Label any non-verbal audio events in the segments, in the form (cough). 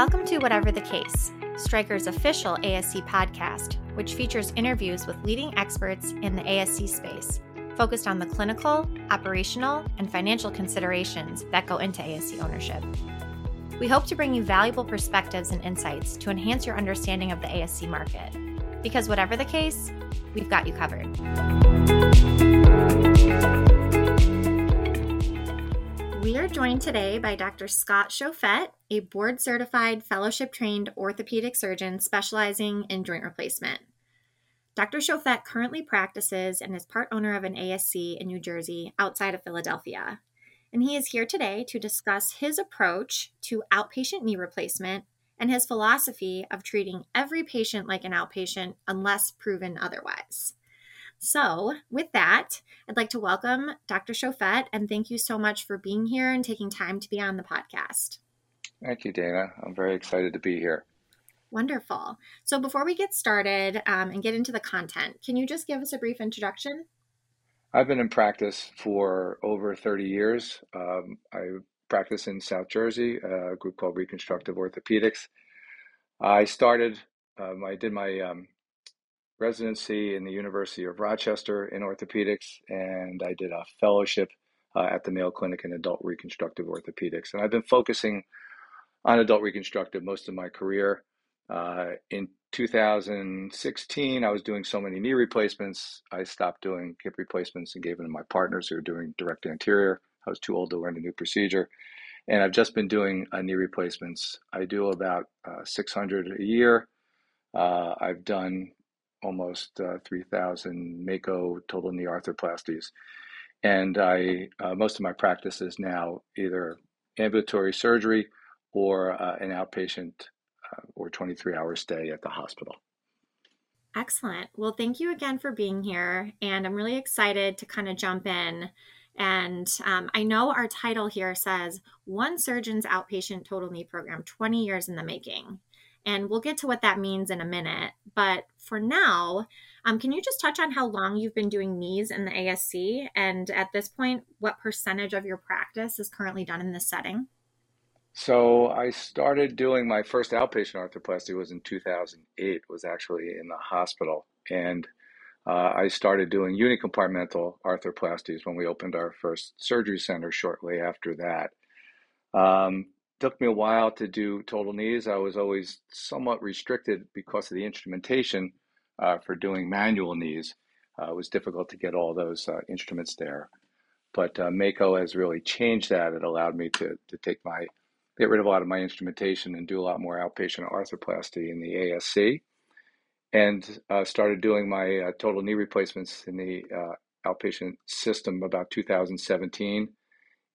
Welcome to Whatever the Case, Stryker's official ASC podcast, which features interviews with leading experts in the ASC space, focused on the clinical, operational, and financial considerations that go into ASC ownership. We hope to bring you valuable perspectives and insights to enhance your understanding of the ASC market. Because whatever the case, we've got you covered. We are joined today by Dr. Scott Schoifet, a board certified, fellowship trained orthopedic surgeon specializing in joint replacement. Dr. Schoifet currently practices and is part owner of an ASC in New Jersey outside of Philadelphia. And he is here today to discuss his approach to outpatient knee replacement and his philosophy of treating every patient like an outpatient unless proven otherwise. So, with that, I'd like to welcome Dr. Schoifet and thank you so much for being here and taking time to be on the podcast. Thank you, Dana. I'm very excited to be here. Wonderful. So, before we get started um, and get into the content, can you just give us a brief introduction? I've been in practice for over 30 years. Um, I practice in South Jersey, a group called Reconstructive Orthopedics. I started, um, I did my um, residency in the University of Rochester in orthopedics, and I did a fellowship uh, at the Mayo Clinic in adult reconstructive orthopedics. And I've been focusing on adult reconstructive most of my career. Uh, in 2016, I was doing so many knee replacements, I stopped doing hip replacements and gave them to my partners who were doing direct anterior. I was too old to learn a new procedure. And I've just been doing uh, knee replacements. I do about uh, 600 a year. Uh, I've done almost uh, 3,000 Mako total knee arthroplasties. And I, uh, most of my practice is now either ambulatory surgery or uh, an outpatient uh, or 23 hour stay at the hospital. Excellent. Well, thank you again for being here. And I'm really excited to kind of jump in. And um, I know our title here says One Surgeon's Outpatient Total Knee Program 20 Years in the Making. And we'll get to what that means in a minute. But for now, um, can you just touch on how long you've been doing knees in the ASC? And at this point, what percentage of your practice is currently done in this setting? So I started doing my first outpatient arthroplasty was in 2008, was actually in the hospital. And uh, I started doing unicompartmental arthroplasties when we opened our first surgery center shortly after that. Um, took me a while to do total knees. I was always somewhat restricted because of the instrumentation uh, for doing manual knees. Uh, it was difficult to get all those uh, instruments there. But uh, Mako has really changed that. It allowed me to, to take my, get rid of a lot of my instrumentation and do a lot more outpatient arthroplasty in the ASC. And uh, started doing my uh, total knee replacements in the outpatient system about 2017.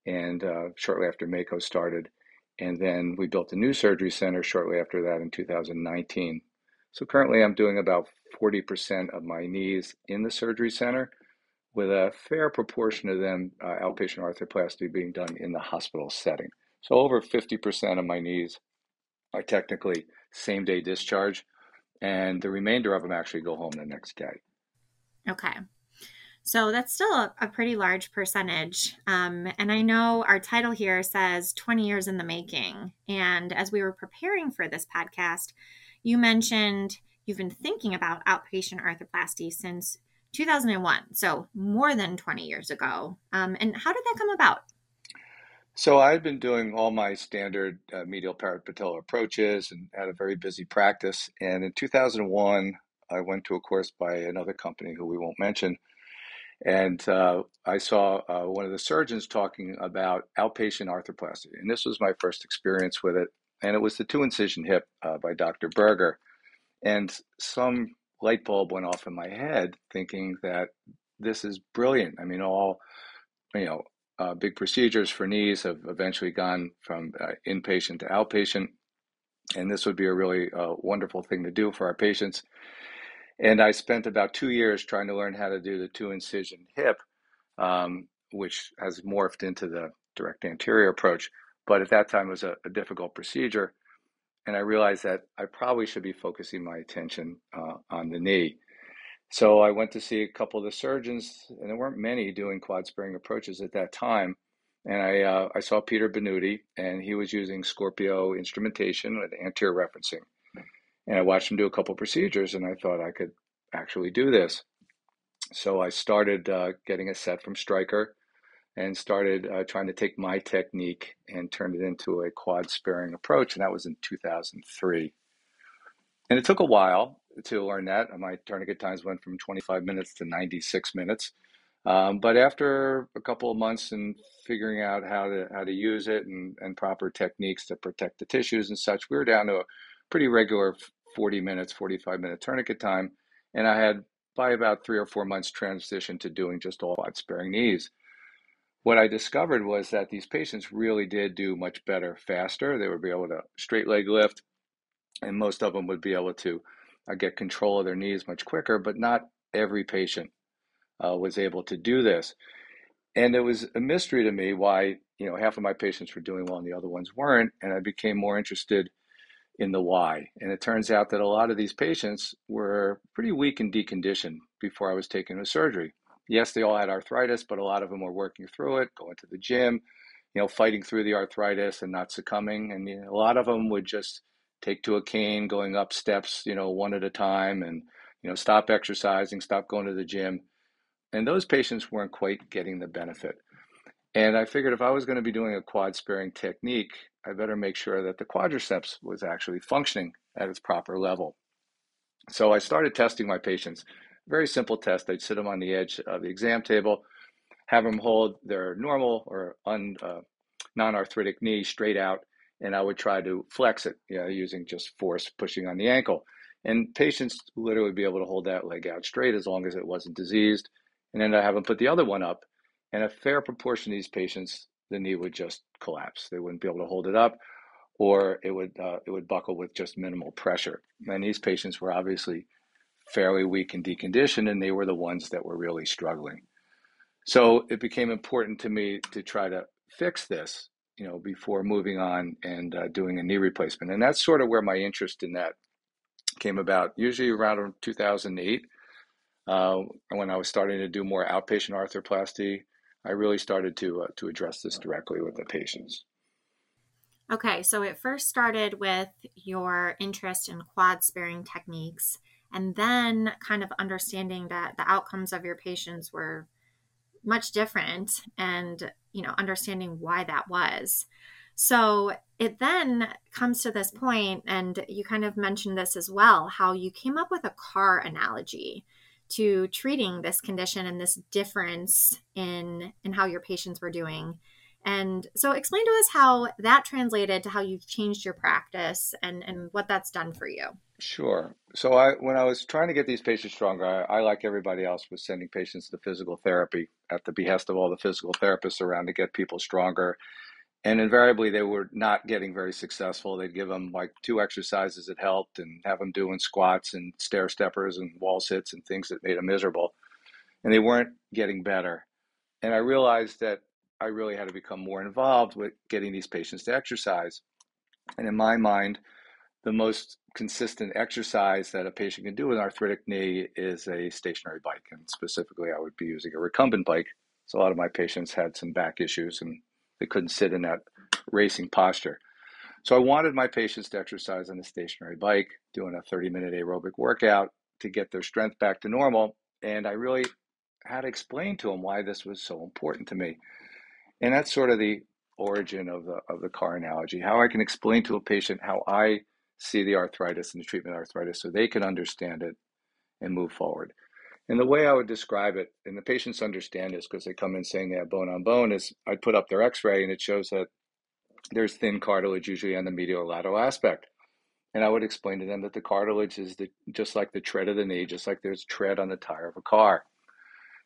And shortly after Mako started, and then we built a new surgery center shortly after that in 2019. So currently I'm doing about 40% of my knees in the surgery center, with a fair proportion of them uh, outpatient arthroplasty being done in the hospital setting. So over 50% of my knees are technically same day discharge, and the remainder of them actually go home the next day. Okay. So that's still a, pretty large percentage. Um, and I know our title here says 20 years in the making. And as we were preparing for this podcast, you mentioned you've been thinking about outpatient arthroplasty since 2001, so more than 20 years ago. Um, and how did that come about? So I've been doing all my standard uh, medial parapatellar approaches and had a very busy practice. And in 2001, I went to a course by another company who we won't mention and uh, I saw uh, one of the surgeons talking about outpatient arthroplasty. And this was my first experience with it. And it was the two incision hip uh, by Dr. Berger. And some light bulb went off in my head thinking that this is brilliant. I mean, all, you know, uh, big procedures for knees have eventually gone from uh, inpatient to outpatient. And this would be a really uh, wonderful thing to do for our patients. And I spent about two years trying to learn how to do the two incision hip, um, which has morphed into the direct anterior approach. But at that time, it was a, a difficult procedure. And I realized that I probably should be focusing my attention uh, on the knee. So I went to see a couple of the surgeons, and there weren't many doing quad sparing approaches at that time. and I uh, I saw Peter Bonutti, and he was using Scorpio instrumentation with anterior referencing, and I watched him do a couple procedures, and I thought I could actually do this. So I started uh, getting a set from Stryker, and started uh, trying to take my technique and turn it into a quad sparing approach, and that was in 2003. And it took a while to that. My tourniquet times went from 25 minutes to 96 minutes. Um, but after a couple of months and figuring out how to how to use it and, and proper techniques to protect the tissues and such, we were down to a pretty regular 40 minutes, 45 minute tourniquet time. And I had by about three or four months transitioned to doing just all quad sparing knees. What I discovered was that these patients really did do much better faster. They would be able to straight leg lift, and most of them would be able to uh, get control of their knees much quicker, but not every patient uh, was able to do this. And it was a mystery to me why, you know, half of my patients were doing well and the other ones weren't. And I became more interested in the why. And it turns out that a lot of these patients were pretty weak and deconditioned before I was taken to surgery. Yes, they all had arthritis, but a lot of them were working through it, going to the gym, you know, fighting through the arthritis and not succumbing. And you know, a lot of them would just take to a cane, going up steps, you know, one at a time, and you know, stop exercising, stop going to the gym. And those patients weren't quite getting the benefit. And I figured if I was going to be doing a quad sparing technique, I better make sure that the quadriceps was actually functioning at its proper level. So I started testing my patients. Very simple test. I'd sit them on the edge of the exam table, have them hold their normal or un, uh, non-arthritic knee straight out, and I would try to flex it, you know, using just force pushing on the ankle. And patients literally be able to hold that leg out straight as long as it wasn't diseased and then I have them put the other one up, and a fair proportion of these patients, the knee would just collapse. They wouldn't be able to hold it up, or it would uh, it would buckle with just minimal pressure. And these patients were obviously fairly weak and deconditioned, and they were the ones that were really struggling. So it became important to me to try to fix this, you know, before moving on and uh, doing a knee replacement. And that's sort of where my interest in that came about. Usually around 2008, uh, when I was starting to do more outpatient arthroplasty, I really started to uh, to address this directly with the patients. Okay, so it first started with your interest in quad sparing techniques, and then kind of understanding that the outcomes of your patients were much different, and you know, understanding why that was. So it then comes to this point, and you kind of mentioned this as well, how you came up with a car analogy to treating this condition and this difference in in how your patients were doing and so explain to us how that translated to how you've changed your practice and and what that's done for you sure so i when i was trying to get these patients stronger i, I like everybody else was sending patients to physical therapy at the behest of all the physical therapists around to get people stronger and invariably they were not getting very successful. They'd give them like two exercises that helped and have them doing squats and stair steppers and wall sits and things that made them miserable. And they weren't getting better. And I realized that I really had to become more involved with getting these patients to exercise. And in my mind, the most consistent exercise that a patient can do with an arthritic knee is a stationary bike. And specifically, I would be using a recumbent bike. So a lot of my patients had some back issues and they couldn't sit in that racing posture. So I wanted my patients to exercise on a stationary bike, doing a 30 minute aerobic workout to get their strength back to normal. And I really had to explain to them why this was so important to me. And that's sort of the origin of the of the car analogy, how I can explain to a patient how I see the arthritis and the treatment arthritis so they can understand it and move forward. And the way I would describe it, and the patients understand this because they come in saying they have bone on bone, is I'd put up their x ray and it shows that there's thin cartilage usually on the medial lateral aspect. And I would explain to them that the cartilage is the, just like the tread of the knee, just like there's tread on the tire of a car.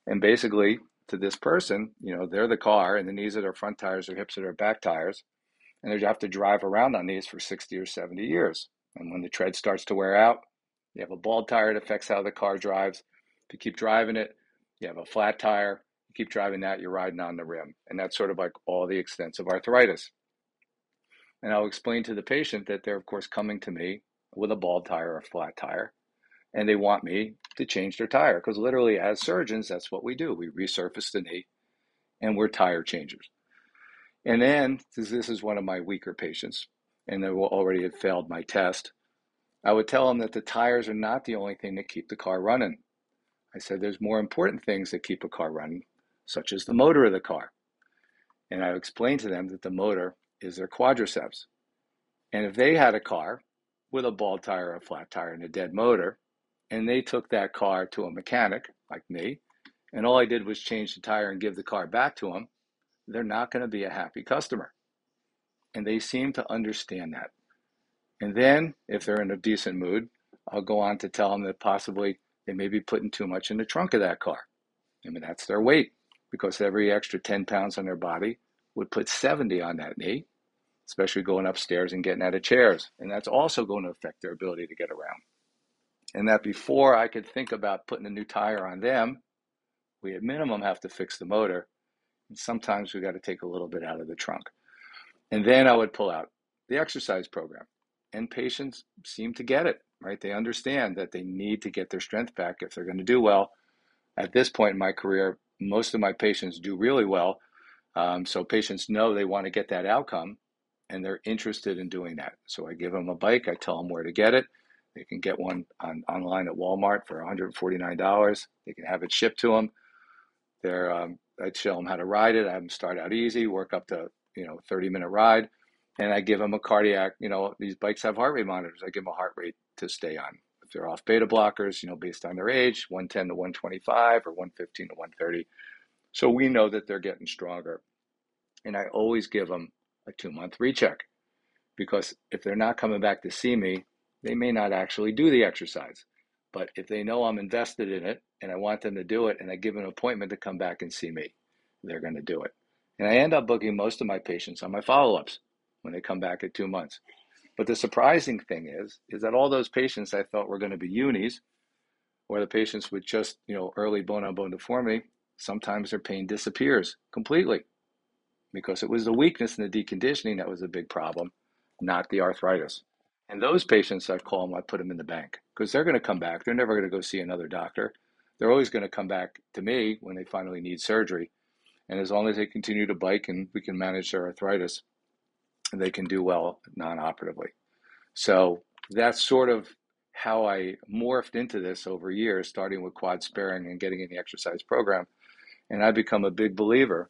And basically, to this person, you know, they're the car, and the knees are their front tires, their hips are their back tires. And they have to drive around on these for 60 or 70 years. And when the tread starts to wear out, you have a bald tire, it affects how the car drives. If you keep driving it, you have a flat tire. You keep driving that, you're riding on the rim. And that's sort of like all the extents of arthritis. And I'll explain to the patient that they're, of course, coming to me with a bald tire or flat tire. And they want me to change their tire because literally, as surgeons, that's what we do. We resurface the knee and we're tire changers. And then, this is one of my weaker patients, and they will already have failed my test. I would tell them that the tires are not the only thing that keep the car running. I said there's more important things that keep a car running, such as the motor of the car. And I explained to them that the motor is their quadriceps. And if they had a car with a bald tire, a flat tire, and a dead motor, and they took that car to a mechanic like me, and all I did was change the tire and give the car back to them, they're not going to be a happy customer. And they seem to understand that. And then, if they're in a decent mood, I'll go on to tell them that possibly they may be putting too much in the trunk of that car. I mean, that's their weight because every extra 10 pounds on their body would put 70 on that knee, especially going upstairs and getting out of chairs. And that's also going to affect their ability to get around. And that before I could think about putting a new tire on them, we at minimum have to fix the motor. Sometimes we got to take a little bit out of the trunk. And then I would pull out the exercise program. And patients seem to get it, right? They understand that they need to get their strength back if they're going to do well. At this point in my career, most of my patients do really well. Um, so patients know they want to get that outcome and they're interested in doing that. So I give them a bike, I tell them where to get it. They can get one on, online at Walmart for $149. They can have it shipped to them. They're, um, I show them how to ride it. I have them start out easy, work up to you know 30 minute ride, and I give them a cardiac. You know these bikes have heart rate monitors. I give them a heart rate to stay on. If they're off beta blockers, you know based on their age, 110 to 125 or 115 to 130. So we know that they're getting stronger. And I always give them a two month recheck because if they're not coming back to see me, they may not actually do the exercise. But if they know I'm invested in it and I want them to do it and I give an appointment to come back and see me, they're going to do it. And I end up booking most of my patients on my follow ups when they come back at two months. But the surprising thing is, is that all those patients I thought were going to be unis or the patients with just, you know, early bone on bone deformity, sometimes their pain disappears completely because it was the weakness and the deconditioning that was a big problem, not the arthritis. And those patients I call them, I put them in the bank because they're going to come back. They're never going to go see another doctor. They're always going to come back to me when they finally need surgery. And as long as they continue to bike and we can manage their arthritis, they can do well non operatively. So that's sort of how I morphed into this over years, starting with quad sparing and getting in the exercise program. And I become a big believer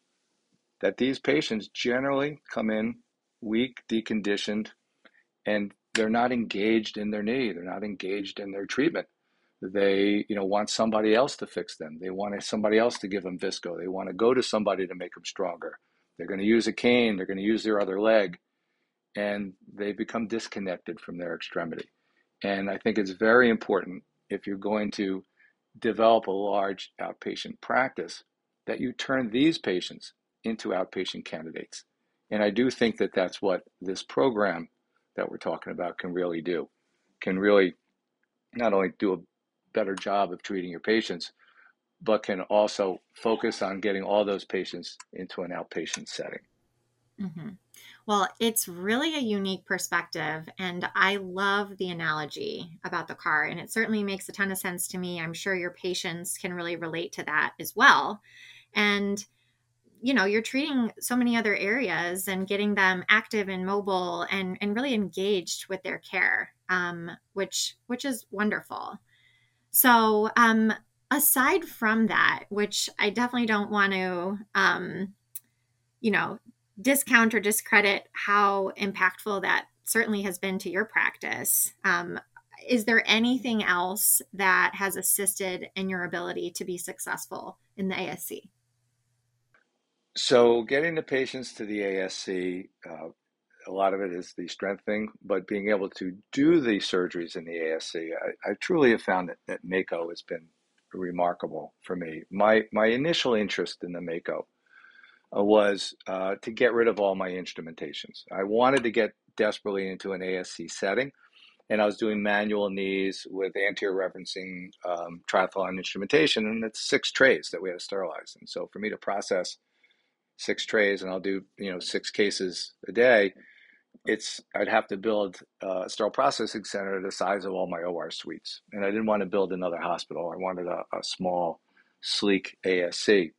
that these patients generally come in weak, deconditioned, and they're not engaged in their knee. They're not engaged in their treatment. They, you know, want somebody else to fix them. They want somebody else to give them visco. They want to go to somebody to make them stronger. They're going to use a cane. They're going to use their other leg, and they become disconnected from their extremity. And I think it's very important if you're going to develop a large outpatient practice that you turn these patients into outpatient candidates. And I do think that that's what this program that we're talking about can really do, can really not only do a better job of treating your patients, but can also focus on getting all those patients into an outpatient setting. Mm-hmm. Well, it's really a unique perspective, and I love the analogy about the car, and it certainly makes a ton of sense to me. I'm sure your patients can really relate to that as well. And you know you're treating so many other areas and getting them active and mobile and and really engaged with their care um, which which is wonderful. So um, aside from that which i definitely don't want to um, you know discount or discredit how impactful that certainly has been to your practice um, is there anything else that has assisted in your ability to be successful in the asc so getting the patients to the ASC, uh, a lot of it is the strength thing, but being able to do the surgeries in the ASC, I, I truly have found that, that Mako has been remarkable for me. My my initial interest in the Mako uh, was uh, to get rid of all my instrumentations. I wanted to get desperately into an ASC setting, and I was doing manual knees with anterior referencing um, triathlon instrumentation, and it's six trays that we had to sterilize. And so for me to process six trays and I'll do, you know, six cases a day, it's I'd have to build a sterile processing center the size of all my OR suites. And I didn't want to build another hospital. I wanted a, a small, sleek ASC.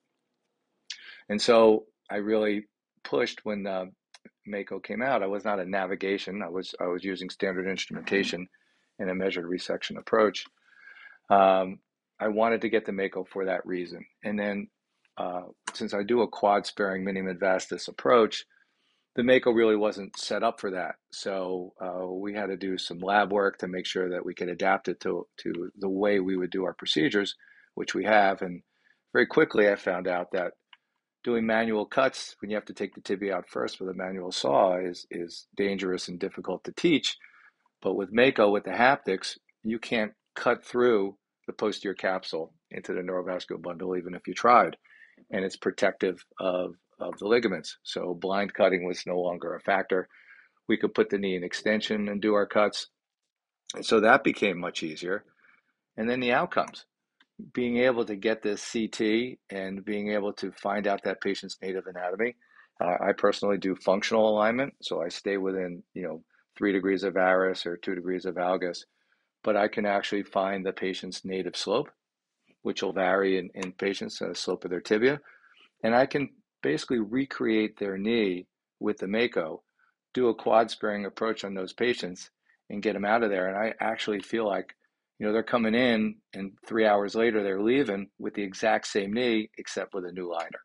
And so I really pushed when the Mako came out. I was not a navigation. I was I was using standard instrumentation and a measured resection approach. Um, I wanted to get the Mako for that reason. And then uh, since I do a quad sparing mini vastus approach, the Mako really wasn't set up for that. So uh, we had to do some lab work to make sure that we could adapt it to, to the way we would do our procedures, which we have. And very quickly, I found out that doing manual cuts when you have to take the tibia out first with a manual saw is, is dangerous and difficult to teach. But with Mako, with the haptics, you can't cut through the posterior capsule into the neurovascular bundle, even if you tried. And it's protective of, of the ligaments. So blind cutting was no longer a factor. We could put the knee in extension and do our cuts. And so that became much easier. And then the outcomes being able to get this CT and being able to find out that patient's native anatomy. Uh, I personally do functional alignment, so I stay within you know three degrees of varus or two degrees of valgus, but I can actually find the patient's native slope, which will vary in, in patients, the slope of their tibia, and I can basically recreate their knee with the Mako, do a quad sparing approach on those patients, and get them out of there. And I actually feel like you know, they're coming in and three hours later they're leaving with the exact same knee except with a new liner.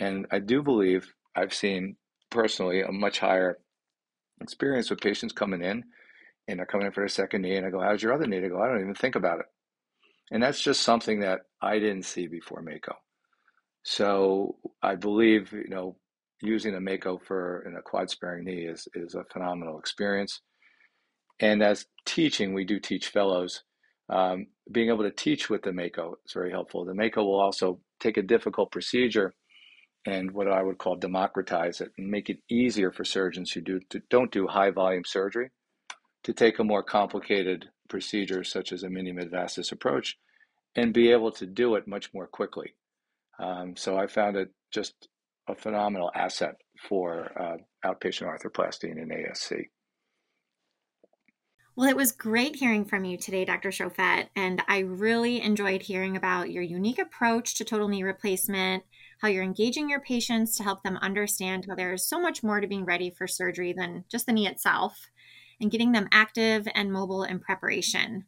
And I do believe I've seen personally a much higher experience with patients coming in and they're coming in for a second knee and I go, How's your other knee? They go, I don't even think about it. And that's just something that I didn't see before Mako. So I believe, you know, using a Mako for in a quad sparing knee is, is a phenomenal experience. And as teaching, we do teach fellows um, being able to teach with the Mako is very helpful. The Mako will also take a difficult procedure and what I would call democratize it and make it easier for surgeons who do to, don't do high volume surgery to take a more complicated procedure such as a mini vastus approach and be able to do it much more quickly. Um, so I found it just a phenomenal asset for uh, outpatient arthroplasty in ASC. Well, it was great hearing from you today, Dr. Schoifet, and I really enjoyed hearing about your unique approach to total knee replacement, how you're engaging your patients to help them understand how there's so much more to being ready for surgery than just the knee itself, and getting them active and mobile in preparation.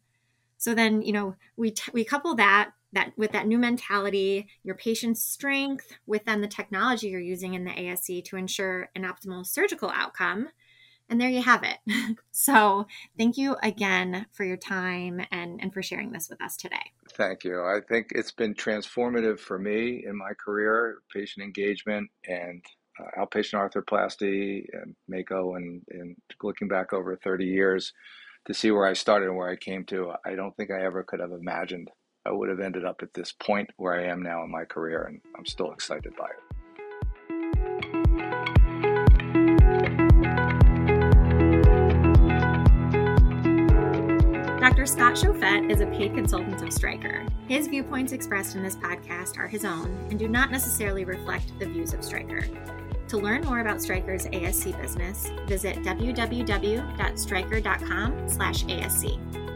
So then, you know, we t- we couple that that with that new mentality, your patient's strength, with then the technology you're using in the ASC to ensure an optimal surgical outcome and there you have it. (laughs) so thank you again for your time and, and for sharing this with us today. Thank you. I think it's been transformative for me in my career, patient engagement and Uh, outpatient arthroplasty and Mako and, and looking back over 30 years to see where I started and where I came to. I don't think I ever could have imagined I would have ended up at this point where I am now in my career, and I'm still excited by it. Dr. Scott Schoifet is a paid consultant of Stryker. His viewpoints expressed in this podcast are his own and do not necessarily reflect the views of Stryker. To learn more about Stryker's ASC business, visit www.stryker.com/asc.